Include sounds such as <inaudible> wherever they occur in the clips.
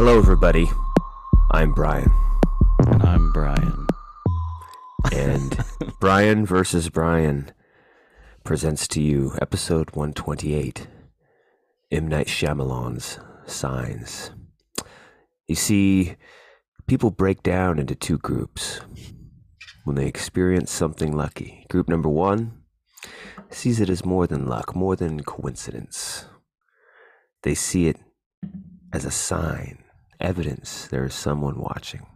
Hello, everybody. I'm Brian, And I'm Brian. and <laughs> Brian versus Brian presents to you episode 128 M. Night Shyamalan's Signs. You see, people break down into two groups when they experience something lucky. Group number one sees it as more than luck, more than coincidence. They see it as a sign, evidence there is someone watching.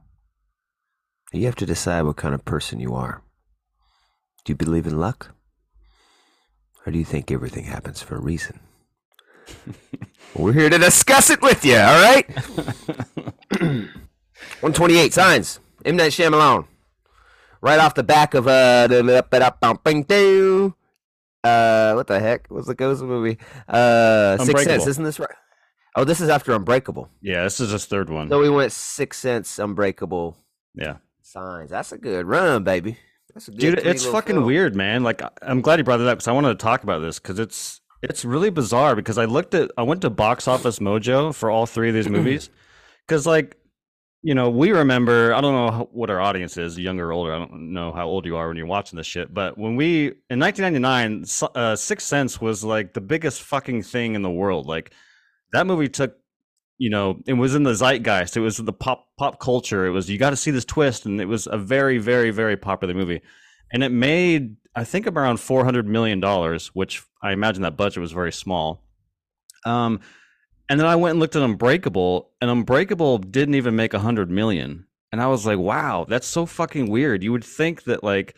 You have to decide what kind of person you are. Do you believe in luck? Or do you think everything happens for a reason? <laughs> We're here to discuss it with you, all right? <clears throat> 128 signs. M. Night Shyamalan. Right off the back of uh, the uh, what the heck? What's the ghost movie? Uh, Six Sense. Isn't this right? Oh, this is after Unbreakable. Yeah, this is his third one. So we went Six Sense, Unbreakable, yeah. Signs. That's a good run, baby. That's a good Dude, it's fucking film. weird, man. Like I'm glad you brought it up because I wanted to talk about this because it's it's really bizarre because I looked at I went to Box Office Mojo for all three of these <clears throat> movies because like you know we remember I don't know what our audience is younger or older I don't know how old you are when you're watching this shit but when we in 1999 uh, Sixth Sense was like the biggest fucking thing in the world like that movie took you know it was in the zeitgeist it was the pop pop culture it was you got to see this twist and it was a very very very popular movie. And it made i think around 400 million dollars which i imagine that budget was very small. Um and then i went and looked at unbreakable and unbreakable didn't even make 100 million. And i was like wow that's so fucking weird. You would think that like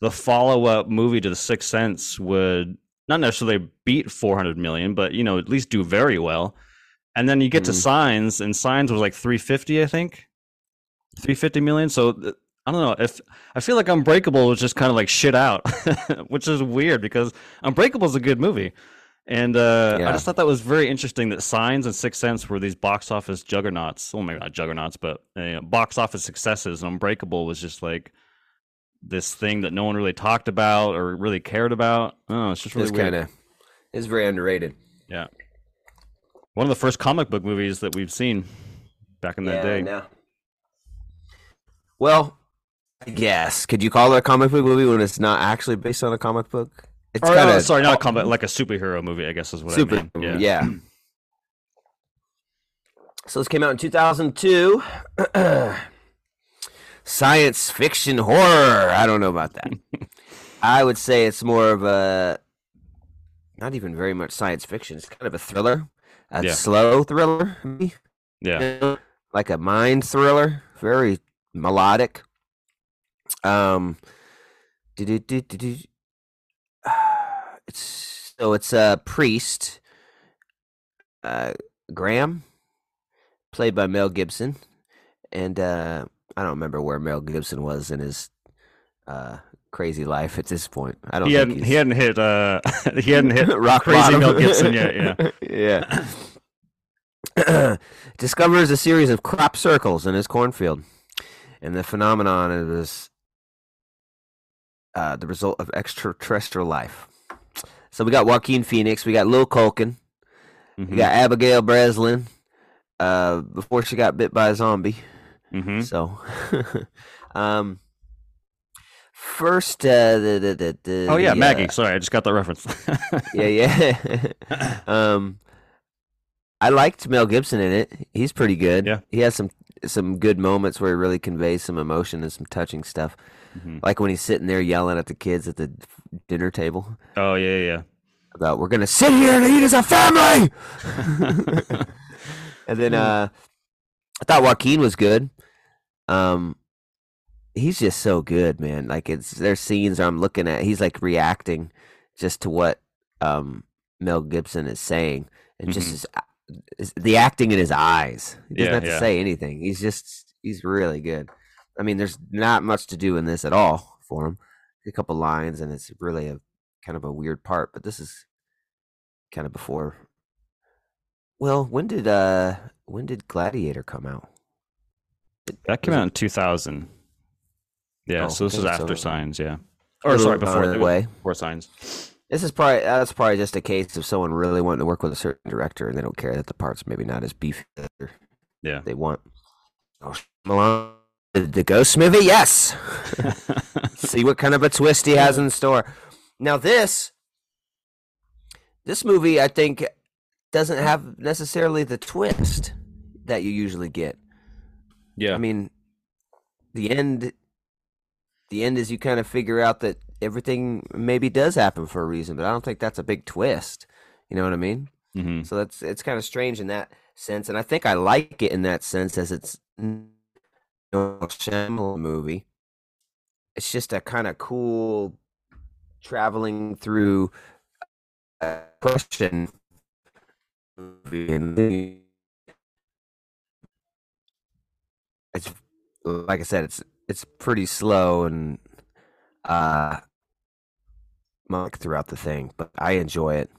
the follow-up movie to the sixth sense would not necessarily beat 400 million but you know at least do very well and then you get to Mhm. signs and signs was like 350 i think 350 million so i don't know if i feel like unbreakable was just kind of like shit out <laughs> which is weird because unbreakable is a good movie and uh, Yeah. i just thought that was very interesting that signs and sixth sense were these box office juggernauts well maybe not juggernauts but uh, box office successes and unbreakable was just like this thing that no one really talked about or really cared about oh it's just really kind of, it's very underrated. yeah one of the first comic book movies that we've seen back in that day no. Well, I guess. Could you call it a comic book movie when it's not actually based on a comic book? It's Or, kind uh, of sorry, not a combat, like a superhero movie. I guess is what super. I mean. Yeah. <clears throat> So this came out in 2002. <clears throat> Science fiction horror. I don't know about that. <laughs> I would say it's more of a not even very much science fiction. It's kind of a thriller, a Yeah. slow thriller, maybe. yeah, you know, like a mind thriller, very melodic. Um, <sighs> it's so it's a priest, uh, Graham, played by Mel Gibson, and uh, I don't remember where Mel Gibson was in his uh crazy life at this point. I don't He think hadn't he's <laughs> he hadn't hit uh he hadn't hit rock crazy bottom. Mel Gibson yet. <laughs> Yeah, yeah. <clears throat> Discovers a series of crop circles in his cornfield, and the phenomenon is uh, the result of extraterrestrial life. So we got Joaquin Phoenix, we got Lil Culkin, Mhm, we got Abigail Breslin. Uh, before she got bit by a zombie. Mhm. So, <laughs> um, first, uh, the, the, the, the Oh yeah, the, Maggie. uh, Sorry, I just got that reference. <laughs> yeah, yeah. <laughs> um, I liked Mel Gibson in it. He's pretty good. Yeah. he has some some good moments where he really conveys some emotion and some touching stuff. Mhm. Like when he's sitting there yelling at the kids at the dinner table Oh yeah, yeah. about "We're gonna sit here and eat as a family." and then uh, I thought Joaquin was good. Um, he's just so good, man. Like it's there's scenes I'm looking at. He's like reacting just to what um Mel Gibson is saying, and just Mhm. his, his- the acting in his eyes. He doesn't Yeah, have to yeah. say anything. He's just he's really good. I mean, there's not much to do in this at all for him. A couple lines, and it's really a kind of a weird part. But this is kind of before. Well, when did uh when did Gladiator come out? That came Was out in 2000. Yeah, Oh, so this is after so- Signs. Yeah, or sorry, before the way. Before Signs. This is probably that's probably just a case of someone really wanting to work with a certain director and they don't care that the part's maybe not as beefy. Yeah. they want. Oh, the Ghost movie, yes. <laughs> See what kind of a twist he has in store. Now this, this movie, I think, doesn't have necessarily the twist that you usually get. Yeah. I mean, the end. The end is you kind of figure out that everything maybe does happen for a reason, but I don't think that's a big twist. You know what I mean? hmm So that's it's kind of strange in that sense, and I think I like it in that sense as it's no Shyamalan movie. It's just a kind of cool traveling through a question movie, and it's like I said, it's it's pretty slow and uh, melodic throughout the thing, but I enjoy it.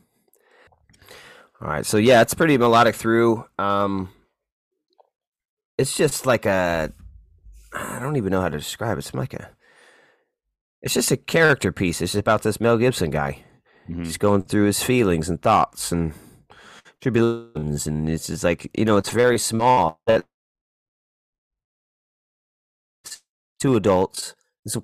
All right, so yeah, it's pretty melodic through. Um, it's just like a, I don't even know how to describe it. It's like a, it's just a character piece. It's about this Mel Gibson guy. hmm He's going through his feelings and thoughts and tribulations, and it's just like you know, it's very small. That two adults. So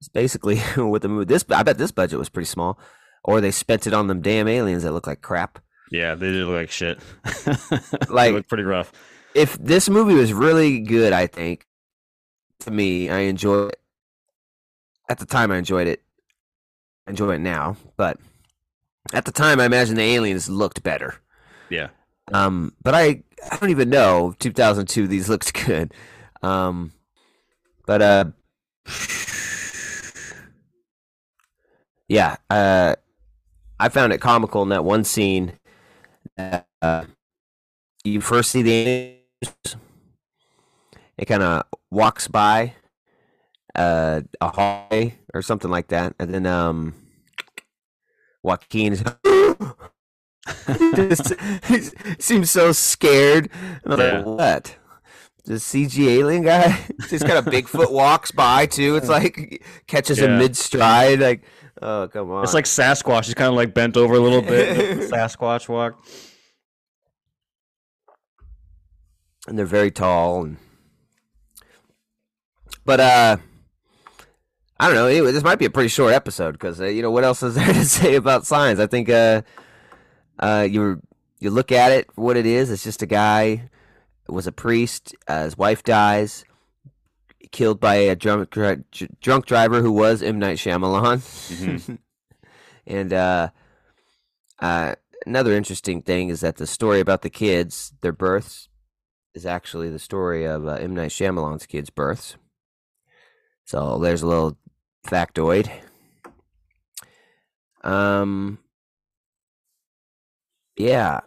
it's basically <laughs> what the movie. This I bet this budget was pretty small, or they spent it on them damn aliens that look like crap. Yeah, they did look like shit. <laughs> Like- they look pretty rough. if this movie was really good, I think to me, I enjoy it. At the time, I enjoyed it. I enjoy it now, but at the time, I imagine the aliens looked better. Yeah. Um, but I, I don't even know. 2002, these looked <laughs> good. Um, but uh, yeah. Uh, I found it comical in that one scene. That, uh, you first see the. It kind of walks by uh, a hallway or something like that, and then um, Joaquin is. <laughs> <laughs> just, he seems so scared. And I'm Yeah. like, what? The CG alien guy just kind of Bigfoot walks by too. It's like catches him Yeah. mid stride. Like, oh come on! It's like Sasquatch. He's kind of like bent over a little bit. <laughs> Sasquatch walk. and they're very tall. And but uh, I don't know. Anyway, this might be a pretty short episode because uh, you know what else is <laughs> there to say about signs? I think uh, uh, you you look at it for what it is. It's just a guy was a priest. Uh, his wife dies, killed by a drunk dri- drunk driver who was M Night Shyamalan. Mhm. <laughs> and uh, uh, another interesting thing is that the story about the kids, their births, is actually the story of uh, M Night Shyamalan's kids' births. So there's a little factoid. Um, yeah,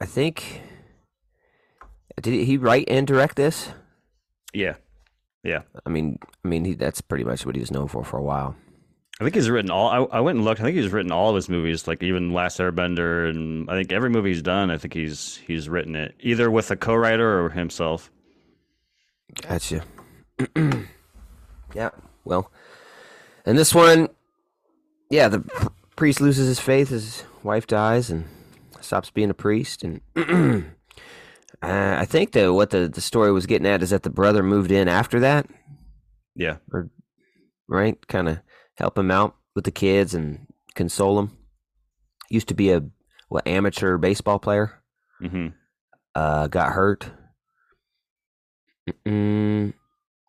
I think did he write and direct this? Yeah. Yeah. I mean, I mean, he, that's pretty much what he was known for for a while. I think he's written all. I, I went and looked. I think he's written all of his movies, like even Last Airbender, and I think every movie he's done. I think he's he's written it either with a co-writer or himself. Gotcha. <clears throat> yeah. Well, and this one, yeah, the priest loses his faith, his wife dies, and stops being a priest. And <clears throat> uh, I think that what the the story was getting at is that the brother moved in after that, Yeah. Or, right? Kind of help him out with the kids and console him. Used to be a what amateur baseball player. Mm-hmm. Uh, got hurt. Mm,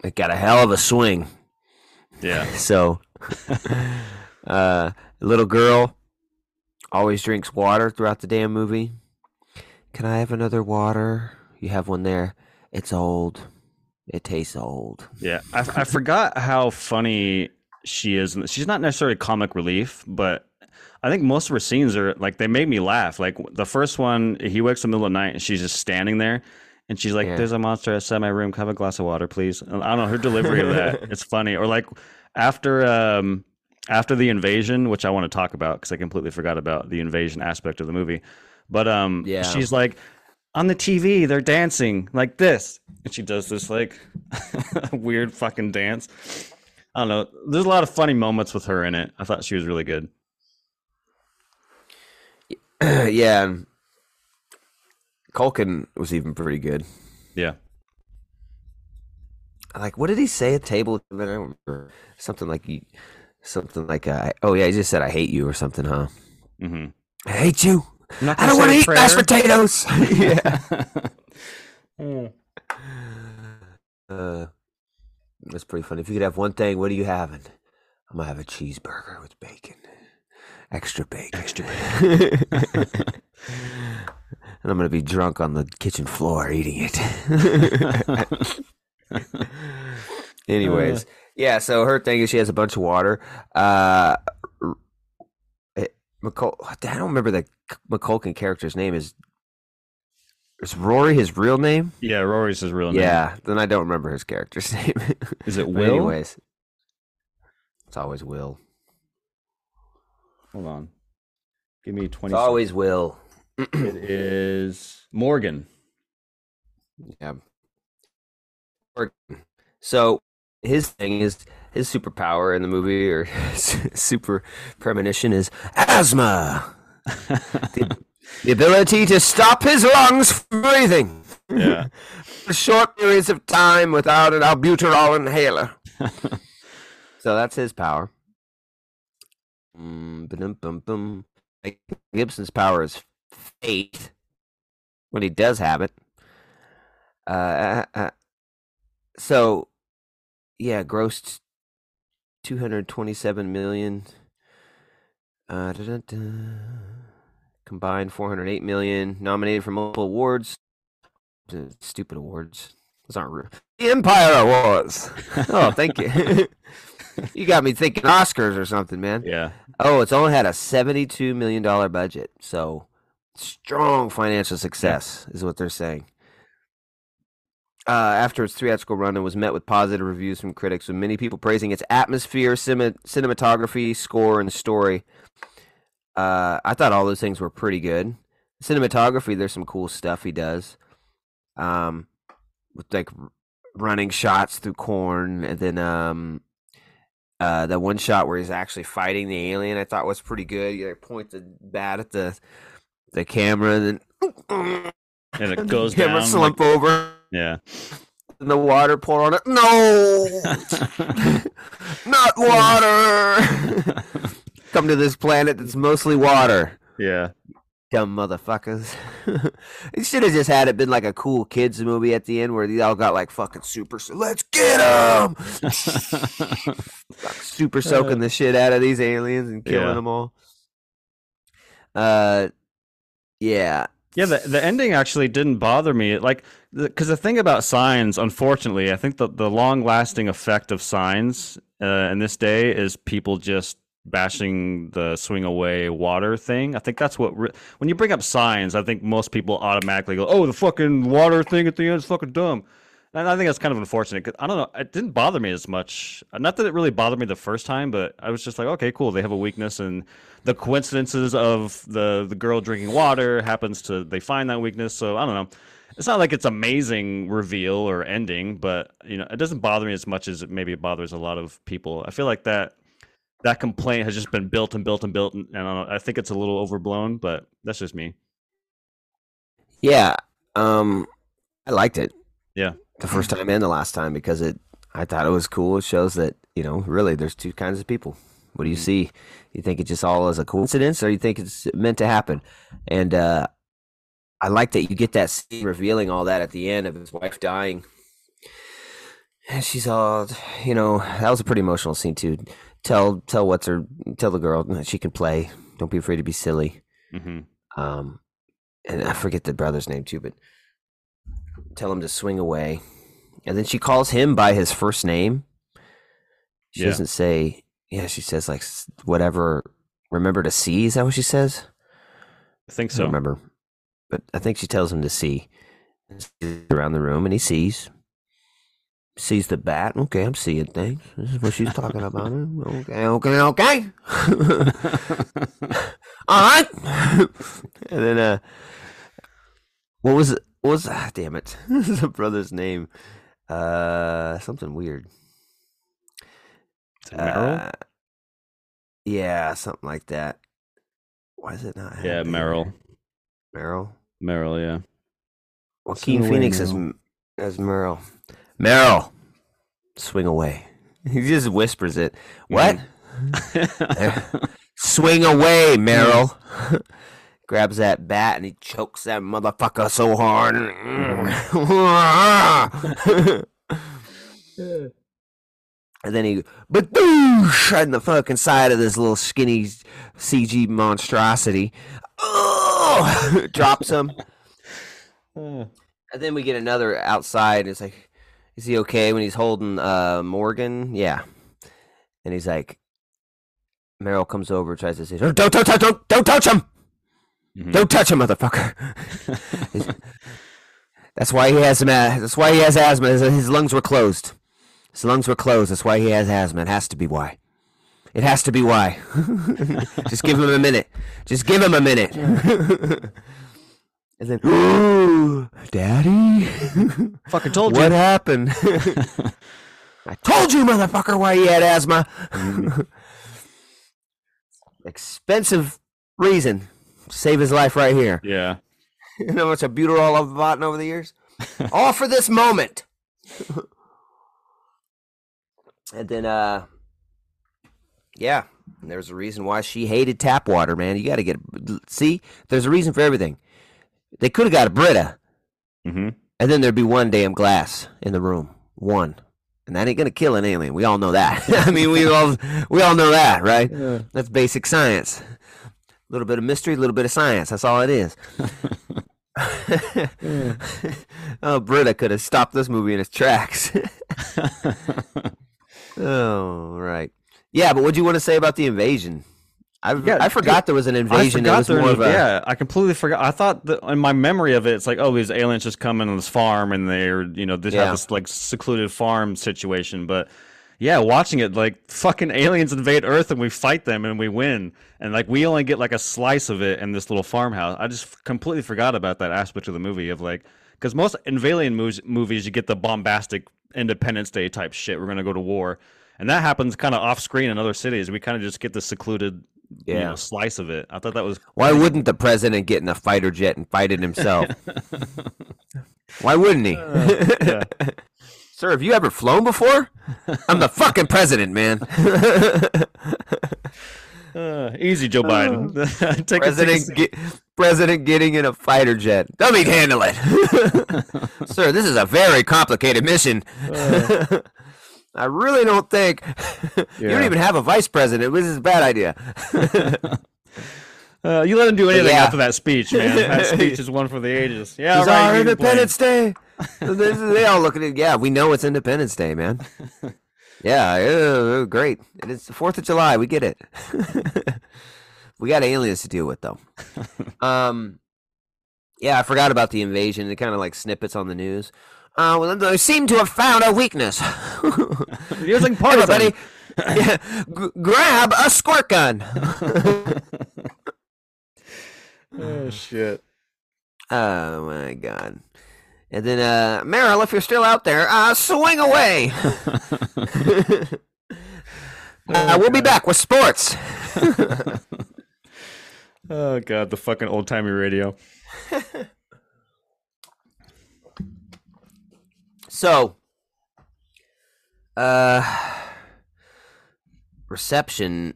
it got a hell of a swing. Yeah. <laughs> So, <laughs> uh, little girl always drinks water throughout the damn movie. Can I have another water? You have one there. It's old. It tastes old. Yeah, I, I forgot how funny she is. She's not necessarily comic relief, but I think most of her scenes are like they make me laugh. Like the first one, he wakes up in the middle of the night and she's just standing there, and she's like, Yeah. "There's a monster outside my room. Can I have a glass of water, please?" And I don't know her delivery of that. <laughs> It's funny. Or like after um after the invasion, which I want to talk about because I completely forgot about the invasion aspect of the movie. But um, Yeah. she's like. On the TV, they're dancing like this, and she does this like <laughs> weird fucking dance. I don't know. There's a lot of funny moments with her in it. I thought she was really good. <clears throat> yeah. Culkin was even pretty good. Yeah. Like, what did he say at table? I remember. Something like you, something like, uh, oh yeah, he just said, "I hate you" or something, huh? Mm-hmm. I hate you. Not I don't want to eat mashed potatoes. <laughs> yeah. Hmm. Uh, that's pretty funny. If you could have one thing, what are you having? I'm gonna have a cheeseburger with bacon, extra bacon, Extra bacon. <laughs> and I'm gonna be drunk on the kitchen floor eating it. <laughs> Anyways, yeah. So her thing is she has a bunch of water. Uh, it, McCul- I don't remember the McCulkin character's name. Is is Rory his real name? yeah, Rory's his real name. Yeah. Then I don't remember his character's <laughs> name. Is it But Will? anyways, it's always Will. Hold on. Give me 20 It's always Will. <clears throat> It is Morgan. Yeah. So his thing is his superpower in the movie or <laughs> super premonition is asthma. <laughs> the, the ability to stop his lungs from breathing. Yeah. <laughs> for short periods of time without an albuterol inhaler. so that's his power. Mm, Gibson's power is faith when he does have it. Uh, uh, uh so, yeah, gross 227 million. Uh, da, da, da. Combined 408 million. Nominated for multiple awards. Stupid awards. Those aren't real. The Empire Awards. oh, thank you. <laughs> you got me thinking Oscars or something, man. Yeah. Oh, it's only had a $72 million budget. So strong financial success yeah. is what they're saying. Uh, after its theatrical run, it was met with positive reviews from critics, with many people praising its atmosphere, cine- cinematography, score, and story. Uh, I thought all those things were pretty good. Cinematography, there's some cool stuff he does, um, with like running shots through corn, and then um, uh, that one shot where he's actually fighting the alien, I thought was pretty good. You like, point the bat at the the camera, and then And it <laughs> goes the camera down. slump like- over, yeah. and the water pour on it. No, <laughs> not water. <laughs> Come to this planet that's mostly water. yeah. Dumb motherfuckers. <laughs> it should have just had it been like a cool kids movie at the end where they all got like fucking super. So let's get them. super soaking the shit out of these aliens and killing Yeah. them all. Uh, yeah. Yeah, the, the ending actually didn't bother me. Like, because the, thing about signs, unfortunately, I think the, the long lasting effect of signs uh, in this day is people just bashing the swing away water thing. I think that's what, re- when you bring up signs, I think most people automatically go, oh, the fucking water thing at the end is fucking dumb. And I think that's kind of unfortunate because I don't know, it didn't bother me as much. Not that it really bothered me the first time, but I was just like, okay, cool. They have a weakness, and the coincidences of the the girl drinking water happens to they find that weakness. So I don't know. It's not like it's amazing reveal or ending, but you know, it doesn't bother me as much as it maybe it bothers a lot of people. I feel like that that complaint has just been built and built and built, and I, don't know, I think it's a little overblown, but that's just me. Yeah. Um, I liked it. Yeah. The first time and the last time because it, I thought it was cool. It shows that, you know, really there's two kinds of people. What do you see? You think it just all is a coincidence or you think it's meant to happen? And, uh, I like that you get that scene revealing all that at the end of his wife dying. And she's all, you know, that was a pretty emotional scene too. Tell, tell what's her, tell the girl that she can play. Don't be afraid to be silly. hmm Um, and I forget the brother's name too, but tell him to swing away. And then she calls him by his first name. She Yeah. doesn't say, yeah, she says like whatever. Remember to see? Is that what she says? I think so. don't remember, but I think she tells him to see. He's around the room, and he sees. Sees the bat. Okay, I'm seeing things. This is what she's talking about. Okay, okay, okay. <laughs> All right. and then, uh, what was it? What was ah, damn it? <laughs> the brother's name. Uh, something weird. Merrill? Uh, yeah, something like that. Why is it not? yeah, happening? Uh, Merrill. Merrill. Merrill, yeah. Joaquin away, Phoenix as as Merrill. Merrill, swing away. <laughs> He just whispers it. What? Mm. <laughs> swing away, <laughs> mm. Merrill. Grabs that bat and he chokes that motherfucker so hard. Mm. And then he badoosh in the fucking side of this little skinny CG monstrosity. Oh, <laughs> drops him. And then we get another outside. It's like, is he okay when he's holding uh, Morgan? Yeah. And he's like, Merrill comes over, tries to say, don't, don't, don't, don't, don't touch him. Mhm. Don't touch him, motherfucker. <laughs> That's why he has asthma. That's why he has asthma. His lungs were closed. His lungs were closed. That's why he has asthma. It has to be why. It has to be why. <laughs> Just give him a minute. Just give him a minute. and then, ooh, <gasps> Daddy, <laughs> Fucking told you. what happened? <laughs> I told you, motherfucker, why he had asthma. Expensive reason. Save his life right here. Yeah. You know how much albuterol I've bought over the years? All for this moment. And then, uh, yeah, there's a reason why she hated tap water, man. You got to get, see, there's a reason for everything. They could have got a Brita, hmm and then there'd be one damn glass in the room. One. And that ain't gonna kill an alien. We all know that. <laughs> I mean, we all we all know that, right? That's basic science. A little bit of mystery, a little bit of science. That's all it is. <laughs> <laughs> oh, brita could have stopped this movie in its tracks. Oh, right. Yeah, but what do you want to say about the invasion? I Yeah, I forgot there was an invasion. It forgot was there more was- a yeah, I completely forgot. I thought that in my memory of it, it's like, oh, these aliens just come in on this farm and they're, you know, they Yeah. have this like secluded farm situation. But yeah, watching it, like fucking aliens invade Earth and we fight them and we win, and like we only get like a slice of it in this little farmhouse. I just completely forgot about that aspect of the movie of like, because most alien movies, movies you get the bombastic Independence Day type shit. We're gonna go to war. And that happens kind of off screen in other cities. We kind of just get the secluded, you know, slice of it. I thought that was Why wouldn't the president get in a fighter jet and fight it himself? <laughs> Why wouldn't he? Uh, yeah. <laughs> Sir, have you ever flown before? I'm the fucking president, man. <laughs> Uh, easy, Joe Biden. <laughs> take it- take president, it- get, president getting in a fighter jet. Let me handle it. <laughs> Sir, this is a very complicated mission. <laughs> I really don't think you don't even have a vice president. This is a bad idea. uh, you let him do anything yeah. after that speech, man. That speech is one for the ages. Yeah, It's right. our you can blame. Independence Day. they they all look at it. Yeah, we know it's Independence Day, man. Yeah, yeah, great. It is the Fourth of July. We get it. <laughs> we got aliens to deal with, though. <laughs> Um, yeah, I forgot about the invasion. It kind of like snippets on the news. Uh, well, they seem to have found a weakness. <laughs> Using partisan. Everybody, yeah, g- grab a squirt gun. Oh shit. Oh my god. And then uh Merrill, if you're still out there, uh swing away. <laughs> uh, we'll be back with sports. <laughs> Oh god, the fucking old timey radio. <laughs> So uh reception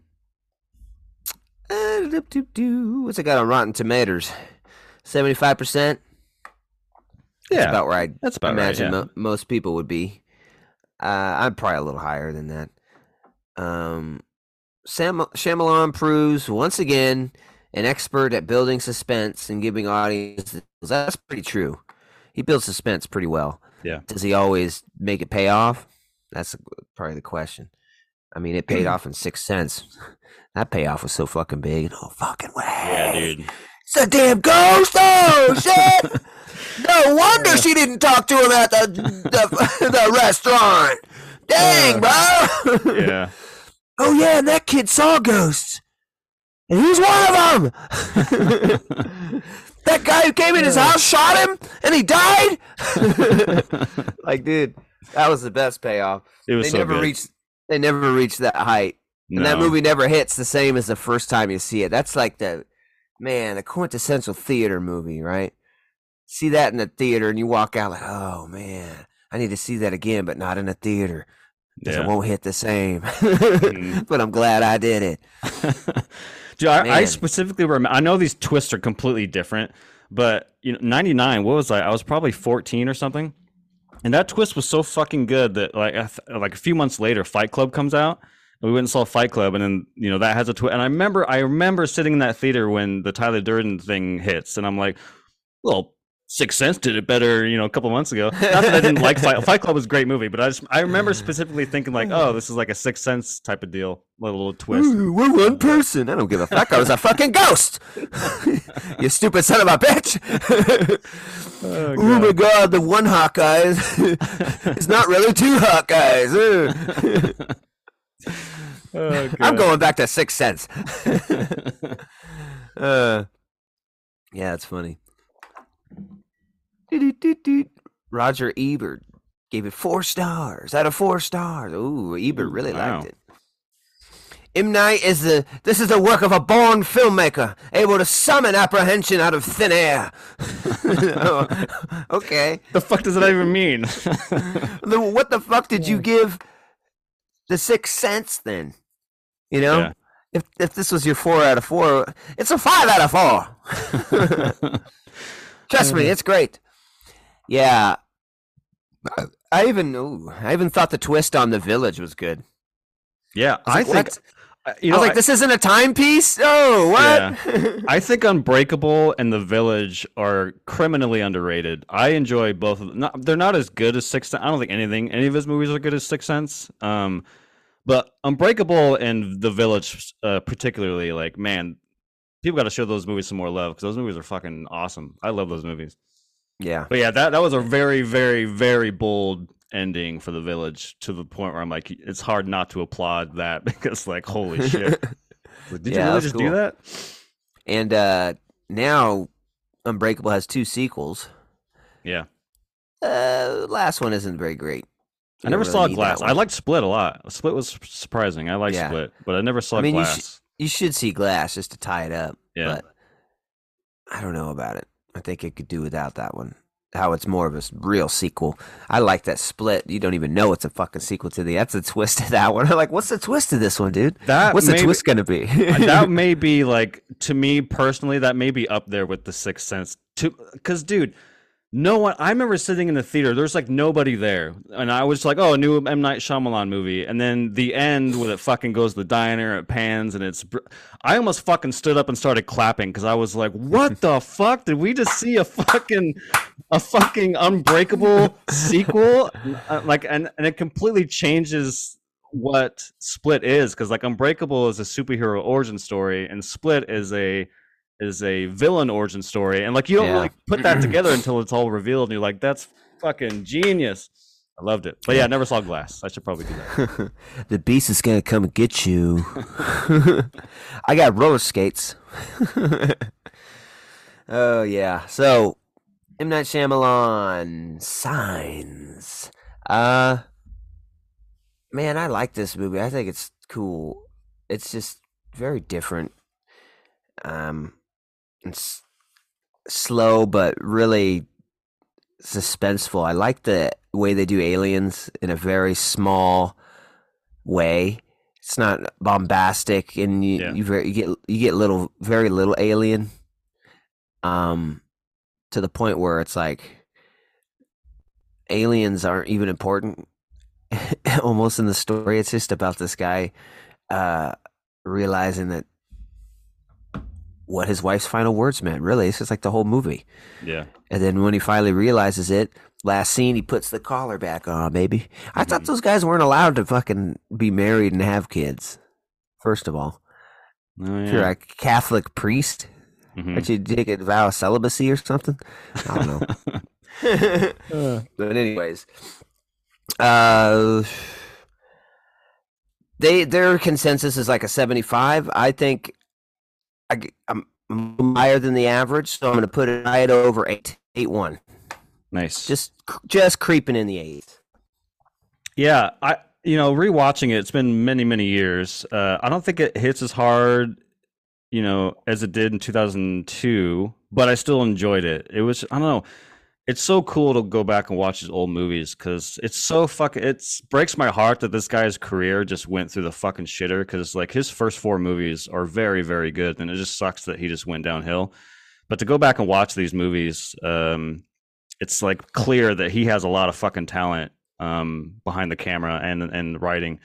uh, doop, doop, doo. what's it got on Rotten Tomatoes? 75%? Yeah, That's about right. that's about right, imagine yeah. mo- most people would be. Uh, I'm probably a little higher than that. Um, Sam Shyamalan proves once again an expert at building suspense and giving audiences. That's pretty true. He builds suspense pretty well. Yeah. Does he always make it pay off? That's probably the question. I mean, it paid off in six cents. <laughs> That payoff was so fucking big. <laughs> No fucking way. yeah, dude. It's a damn ghost! Oh shit! <laughs> No wonder she didn't talk to him at the the, <laughs> the restaurant. Dang, uh, bro! Yeah. <laughs> oh yeah, and that kid saw ghosts, and he's one of them. <laughs> that guy who came in his house shot him, and he died. like, dude, that was the best payoff. It was They so never good. reached. They never reached that height. And that movie never hits the same as the first time you see it. That's like the man, the quintessential theater movie, right? See that in the theater, and you walk out like, oh man, I need to see that again, but not in a theater because Yeah. it won't hit the same. Mhm. <laughs> but I'm glad I did it. <laughs> Dude, I, I specifically remember. I know these twists are completely different, but you know, ninety nine. What was I? I was probably fourteen or something, and that twist was so fucking good that like I th- like a few months later, Fight Club comes out. And we went and saw Fight Club, and then you know that has a twist. And I remember, I remember sitting in that theater when the Tyler Durden thing hits, and I'm like, well. Sixth Sense did it better, you know, a couple months ago. <laughs> Not that I didn't like Fight. Fight Club was a great movie, but I just I remember specifically thinking like, oh, this is like a Sixth Sense type of deal, little, little twist. Ooh, we're one person. I don't give a fuck. I was a fucking ghost. <laughs> you stupid son of a bitch. <laughs> Oh, oh my god, the one Hawkeye is, not really two Hawkeyes. Oh, I'm going back to Sixth Sense. uh, yeah, it's funny. Roger Ebert gave it four stars out of four stars. Ooh, Ebert really wow. liked it. M. Night is the this is the work of a born filmmaker, able to summon apprehension out of thin air. Oh, <laughs> okay. The fuck does that even mean? <laughs> The, what the fuck did you give the Sixth Sense then? You know, Yeah. if if this was your four out of four, it's a five out of four. <laughs> Trust me, it's great. Yeah, I- I even ooh, I even thought the twist on the village was good. yeah, I I like, think what? I- you I know, was like, I, this isn't a timepiece. Oh, what? I think Unbreakable and The Village are criminally underrated. I enjoy both of them. Not, they're not as good as Sixth Sense. I don't think anything, any of his movies are good as Sixth Sense. Um, but Unbreakable and The Village, uh, particularly, like man, people got to show those movies some more love because those movies are fucking awesome. I love those movies. Yeah, But yeah, that that was a very, very, very bold ending for the village to the point where I'm like, it's hard not to applaud that <laughs> because like, holy <laughs> shit, Like, did Yeah, you really just cool. do that? and uh, now Unbreakable has two sequels. Yeah, Uh, last one isn't very great. I never saw really that Glass. I liked Split a lot. Split was surprising. I liked Yeah. Split, but I never saw I mean, you Glass. You should see Glass just to tie it up. Yeah. But I don't know about it. I think it could do without that one. How it's more of a real sequel. I like that split. You don't even know it's a fucking sequel to the. That's a twist to that one. I'm <laughs> like, what's the twist to this one, dude? That What's the twist gonna be? <laughs> Uh, that <laughs> may be like to me personally that may be up there with the sixth sense to because dude no one i remember sitting in the theater there's like nobody there. And i was like oh a new m. Night Shyamalan movie. And then the end where it fucking goes to the diner it pans and it's br- i almost fucking stood up and started clapping because i was like what the <laughs> fuck? Did we just see a fucking a fucking unbreakable sequel? Uh, like and, and it completely changes what split is because like unbreakable is a superhero origin story and split is a is a villain origin story and like you don't Yeah. really put that <clears throat> together until it's all revealed and you're like that's fucking genius i loved it but yeah i never saw glass i should probably do that <laughs> the beast is gonna come and get you. <laughs> I got roller skates. <laughs> oh yeah. So M Night Shyamalan signs. Uh, man, I like this movie. I think it's cool. It's just very different. Um, it's slow but really suspenseful. I like the way they do aliens in a very small way. It's not bombastic, and you Yeah. you, very, you get you get little very little alien. Um, to the point where it's like aliens aren't even important <laughs> almost in the story. It's just about this guy uh realizing that what his wife's final words meant. Really, it's just like the whole movie. yeah And then when he finally realizes it, last scene, he puts the collar back on, baby. I thought Mhm. those guys weren't allowed to fucking be married and have kids. First of all, oh, if you're a Catholic priest, Mhm. aren't you take a vow of celibacy or something? I don't know. <laughs> <laughs> but anyways, uh, they their consensus is like a seventy-five. I think I, I'm higher than the average, so I'm going to put it right over eight, eight one. nice just just creeping in the eighth. Yeah, I you know rewatching it. It's been many many years. Uh, I don't think it hits as hard you know, as it did in 2002, but I still enjoyed it. It was I don't know. It's so cool to go back and watch his old movies because it's so fucking. It breaks my heart that this guy's career just went through the fucking shitter. Because like his first four movies are very, very good, and it just sucks that he just went downhill. But to go back and watch these movies, um, it's like clear that he has a lot of fucking talent um, behind the camera and and writing.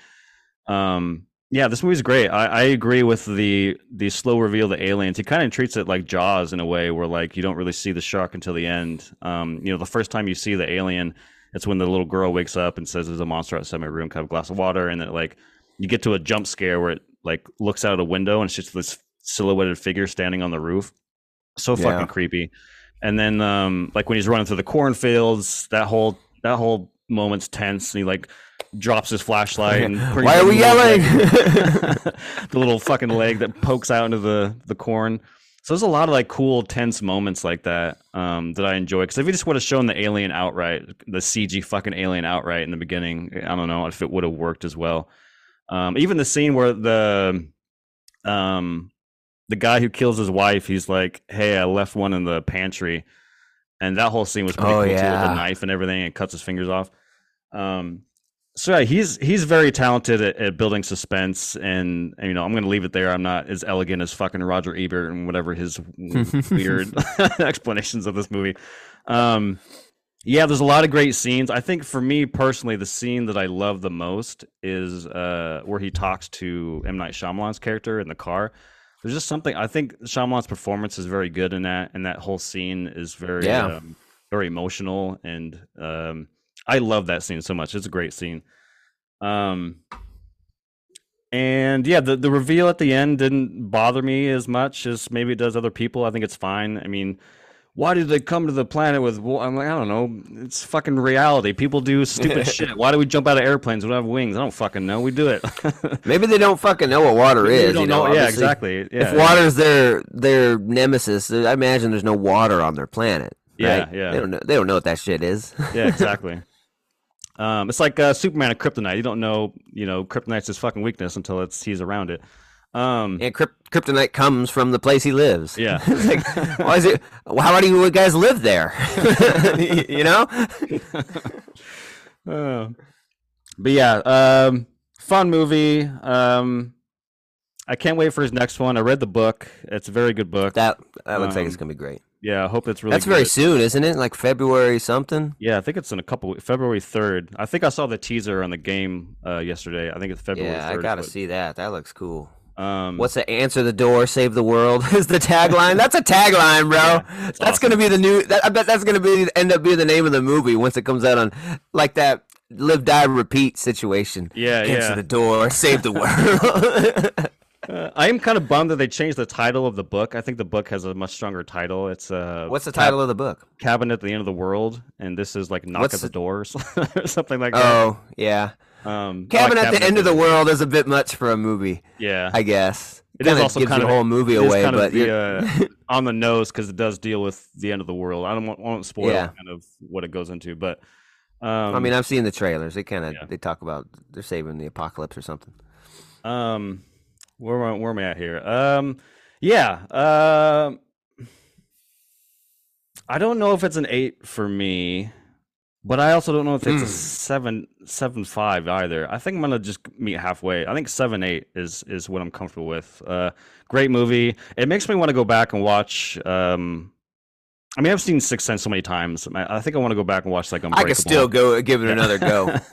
Um, yeah, this movie's great. I, I agree with the the slow reveal of the aliens. He kind of treats it like Jaws in a way, where like you don't really see the shark until the end. Um, you know, the first time you see the alien, it's when the little girl wakes up and says, "There's a monster outside my room. Can of glass of water?" And then like you get to a jump scare where it like looks out a window and it's just this silhouetted figure standing on the roof. So fucking Yeah. creepy. And then um, like when he's running through the cornfields, that whole that whole moment's tense, and he like drops his flashlight and <laughs> Why are we yelling? <laughs> the little fucking leg that pokes out into the the corn. So there's a lot of like cool tense moments like that um, that I enjoy. Because if you just would have shown the alien outright, the CG fucking alien outright in the beginning, I don't know if it would have worked as well. Um, even the scene where the um, the guy who kills his wife, he's like, "Hey, I left one in the pantry," and that whole scene was pretty Oh, cool too, with yeah. the knife and everything, and cuts his fingers off. Um, so yeah, he's he's very talented at, at building suspense, and, and, you know I'm going to leave it there. I'm not as elegant as fucking Roger Ebert and whatever his <laughs> weird <laughs> explanations of this movie. Um, yeah, there's a lot of great scenes. I think for me personally, the scene that I love the most is uh, where he talks to M Night Shyamalan's character in the car. There's just something I think Shyamalan's performance is very good in that, and that whole scene is very Yeah. um, very emotional, and um, I love that scene so much. It's a great scene. Um, and yeah, the the reveal at the end didn't bother me as much as maybe it does other people. I think it's fine. I mean, why did they come to the planet with? I'm like, I don't know. It's fucking reality. People do stupid <laughs> shit. Why do we jump out of airplanes? We don't have wings. I don't fucking know. We do it. <laughs> Maybe they don't fucking know what water Maybe is. you know, Yeah, exactly. Yeah, if water's their their nemesis, I imagine there's no water on their planet. Yeah, yeah. They don't know. They don't know what that shit is. yeah, exactly. <laughs> Um, it's like uh, Superman and Kryptonite. You don't know, you know, Kryptonite's his fucking weakness until it's he's around it. Um, and Kryp- kryptonite comes from the place he lives. Yeah. <laughs> like, why is it? How do you guys live there? <laughs> you know. <laughs> Uh, but yeah, um, fun movie. Um, I can't wait for his next one. I read the book. It's a very good book. That that looks like it's Um, gonna be great. Yeah, I hope it's really. That's very soon, isn't it? Like February something. Yeah, I think it's in a couple. February third. I think I saw the teaser on the game uh, yesterday. I think it's February. Yeah, I gotta but, see that. That looks cool. Um, What's the answer the door, save the world? <laughs> Is the tagline? That's a tagline, bro. Yeah, that's it's gonna be the new. That, I bet that's gonna be end up being the name of the movie once it comes out on like that live die repeat situation. Yeah, answer yeah. the door, save the world. <laughs> Uh, I am kind of bummed that they changed the title of the book. I think the book has a much stronger title. It's uh, What's the Cab- title of the book? Cabin at the End of the World, and this is like Knock What's at the the- Door or <laughs> something like that. Oh, yeah. Um, I like Cabin at the end of the world is a bit much for a movie, Yeah, I guess. It is Kinda also gives kind the of- whole movie is away, kind of but the, uh, <laughs> on the nose because it does deal with the end of the world. I don't want, won't spoil Yeah. kind of what it goes into, but um, I mean, I've seen the trailers. They kind of Yeah. they talk about they're saving the apocalypse or something. Um, where am I, where am I at here? Um, yeah. Um, I don't know if it's an eight for me, but I also don't know if it's a Hmm. seven seven five either. I think I'm gonna just meet halfway. I think seven eight is is what I'm comfortable with. Uh, great movie. It makes me want to go back and watch. Um, I mean, I've seen Sixth Sense so many times. I think I want to go back and watch like I could still go give it Yeah. another go. <laughs> <laughs>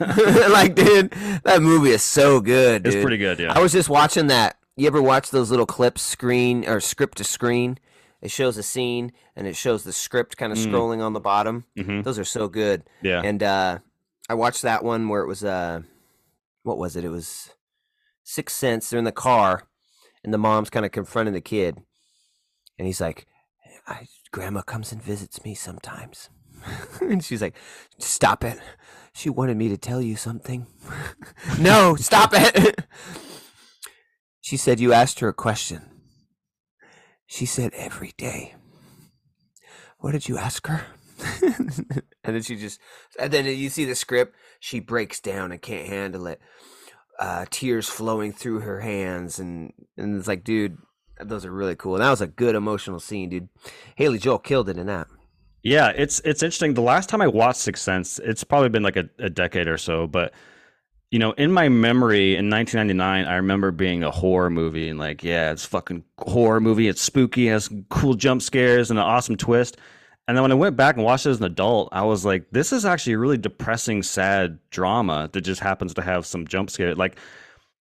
like, dude, that movie is so good. It's dude. pretty good. Yeah. I was just watching that. You ever watch those little clips, screen or script to screen? It shows a scene and it shows the script kind of Mm. scrolling on the bottom. hmm Those are so good. Yeah. And uh, I watched that one where it was uh, what was it? It was Sixth Sense. They're in the car, and the mom's kind of confronting the kid, and he's like, I, "Grandma comes and visits me sometimes," <laughs> and she's like, "Stop it." She wanted me to tell you something. <laughs> no, stop it. <laughs> she said you asked her a question. She said every day. What did you ask her? and then she just, and then you see the script. She breaks down and can't handle it. Uh, tears flowing through her hands, and and it's like, dude, Those are really cool. And that was a good emotional scene, dude. Haley Joel killed it in that. Yeah, it's it's interesting. The last time I watched Sixth Sense, it's probably been like a, a decade or so, but you know, in my memory in 1999, I remember being a horror movie and like, yeah, it's fucking horror movie. It's spooky, has cool jump scares and an awesome twist. And then when I went back and watched it as an adult, I was like, this is actually a really depressing, sad drama that just happens to have some jump scare. Like,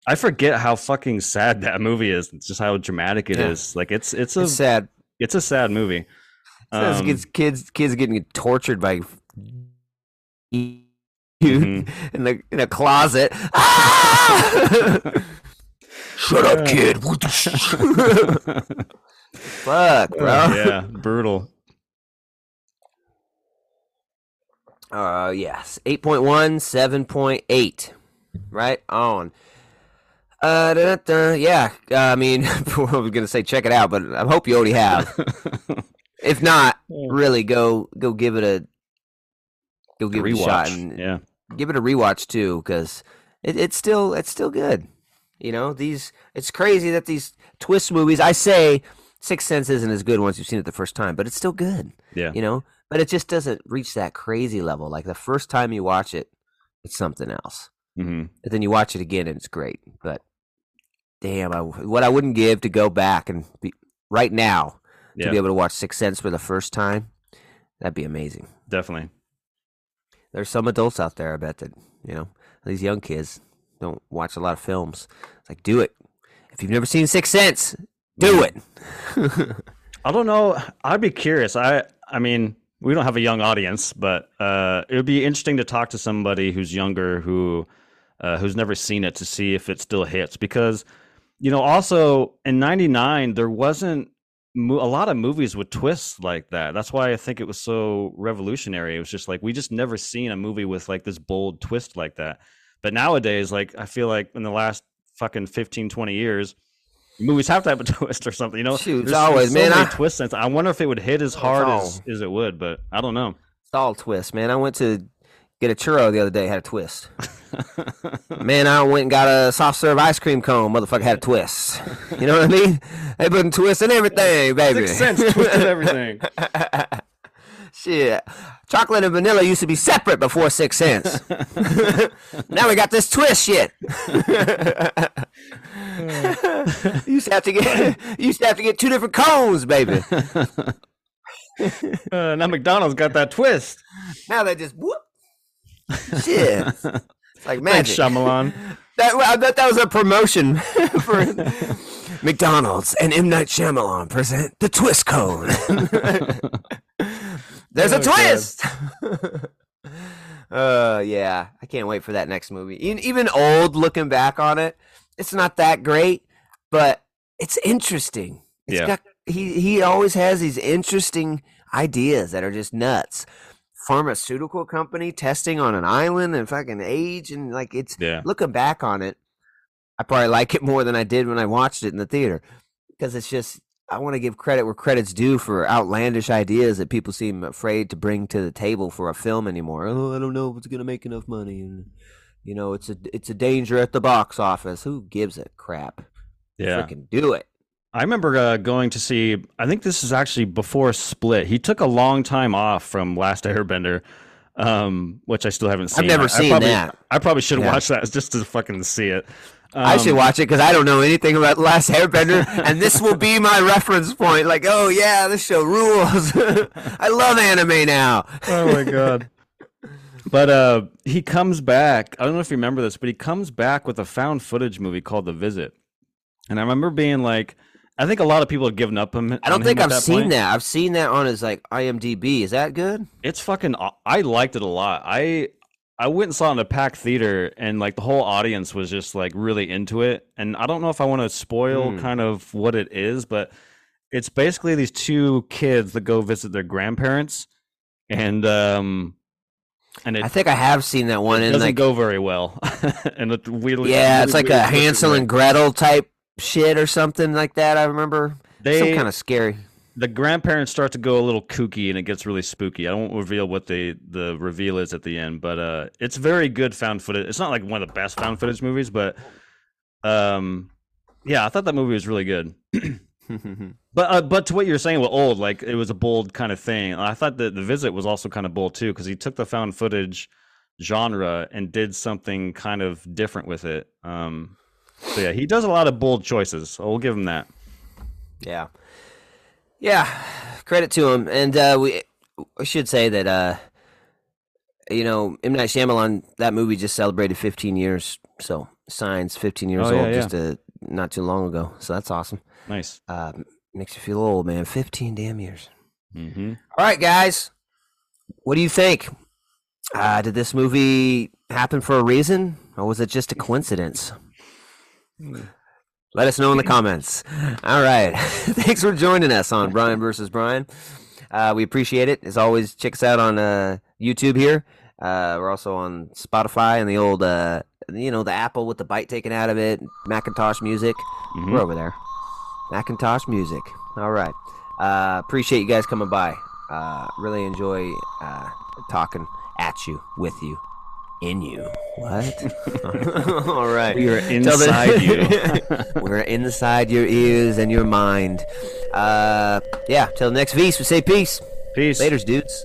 I forget how fucking sad <laughs> that movie is. It's just how dramatic it Yeah. is. Like, it's it's a It's sad. it's a sad movie. Um, kids, kids, kids getting tortured by you <laughs> Mhm. in the in a closet. <laughs> Ah! Shut up, kid. What the sh- Fuck, bro. yeah, brutal. Uh, yes, 8.1, 7.8. Right on. Uh, da, da, da, yeah. Uh, I mean, <laughs> I was gonna say check it out, but I hope you already have. <laughs> if not, really go go give it a go give it a shot Rewatch. and Yeah. give it a rewatch too, because it, it's still it's still good. You know, these it's crazy that these twist movies. I say Six Sense isn't as good once you've seen it the first time, but it's still good. Yeah. You know, but it just doesn't reach that crazy level. Like the first time you watch it, it's something else. hmm But then you watch it again and it's great. But damn, I, what I wouldn't give to go back and be right now to Yeah. be able to watch Sixth Sense for the first time, that'd be amazing. Definitely. There's some adults out there, I bet that you know these young kids don't watch a lot of films. It's like, do it. If you've never seen Sixth Sense, do it. <laughs> I don't know. I'd be curious. I I mean, we don't have a young audience, but uh, it would be interesting to talk to somebody who's younger who uh, who's never seen it to see if it still hits. Because you know, also in '99 there wasn't mo- a lot of movies with twists like that. That's why I think it was so revolutionary. It was just like we just never seen a movie with like this bold twist like that. But nowadays, like I feel like in the last fucking 15, 20 years. Movies have to have a <laughs> twist or something, you know. Shoot, it's There's always, so man, I- twists. I wonder if it would hit as hard as, as it would, but I don't know. It's all twist, man. I went to get a churro the other day, had a twist. man, I went and got a soft serve ice cream cone. Motherfucker had a twist. You know what I mean? They put a twist in everything, baby. Sixth Sense twisted everything. Shit. Chocolate and vanilla used to be separate before Six Sense. <laughs> now we got this twist shit. <laughs> you used to have to get you used to have to get two different cones, baby. <laughs> Uh, now McDonald's got that twist. Now they just whoop. <laughs> Shit. It's like Thanks, magic. Shyamalan. <laughs> That I bet that was a promotion <laughs> for McDonald's and M Night Shyamalan present the twist cone. There's a Oh, God. twist. uh, yeah, I can't wait for that next movie. Even, even old, looking back on it, it's not that great, but it's interesting. It's Yeah. got he he always has these interesting ideas that are just nuts. Pharmaceutical company testing on an island and fucking age and like it's Yeah. looking back on it, I probably like it more than I did when I watched it in the theater because it's just I want to give credit where credit's due for outlandish ideas that people seem afraid to bring to the table for a film anymore. Oh, I don't know if it's gonna make enough money, and you know it's a it's a danger at the box office. Who gives a crap? Yeah. Freaking do it. I remember uh, going to see. I think this is actually before Split. He took a long time off from Last Airbender, um, which I still haven't seen. I've never I- I seen probably- that. I probably should Yeah. watch that <laughs> just to fucking see it. I should Um, watch it because I don't know anything about Last Airbender, and this will be my <laughs> reference point. Like, oh yeah, this show rules. <laughs> I love anime now. oh my god. But uh he comes back. I don't know if you remember this, but he comes back with a found footage movie called The Visit. And I remember being like I think a lot of people have given up him. I don't think I've seen that. I've seen that on his like IMDb. Is that good? It's fucking I liked it a lot. I I went and saw it in a packed theater and like the whole audience was just like really into it. And I don't know if I want to spoil Hmm. kind of what it is, but it's basically these two kids that go visit their grandparents and um and it I think I have seen that one. it doesn't like, go very well. <laughs> and it really, yeah, it's really like a Hansel and Gretel type shit or something like that. I remember They- some kind of scary. the grandparents start to go a little kooky and it gets really spooky. I won't reveal what the the reveal is at the end, but uh it's very good found footage. It's not like one of the best found footage movies, but um yeah, I thought that movie was really good. <laughs> But uh, but to what you're saying with old, like it was a bold kind of thing. I thought that the visit was also kind of bold too because he took the found footage genre and did something kind of different with it. Um, so yeah, he does a lot of bold choices. So we'll give him that. Yeah, yeah. Credit to him, and uh, we, we should say that uh, you know M Night Shyamalan that movie just celebrated 15 years. So Signs 15 years Oh, yeah, old yeah. just uh, not too long ago. So that's awesome. Nice. Uh, makes you feel old, man. 15 damn years. hmm All right, guys. What do you think? Uh, did this movie happen for a reason, or was it just a coincidence? Let us know in the comments. All right. <laughs> Thanks for joining us on Brian <laughs> versus Brian. Uh, we appreciate it. As always, check us out on uh, YouTube here. Uh, we're also on Spotify and the old, uh, you know, the Apple with the bite taken out of it, Macintosh Music. Mhm. We're over there. Macintosh Music. All right. Uh, appreciate you guys coming by. Uh, really enjoy uh, talking at you, with you, in you. What? <laughs> All right. We are Till the- inside you. <laughs> We're inside your ears and your mind. Uh, yeah. Till next V's, we say peace. Peace. Laters, dudes.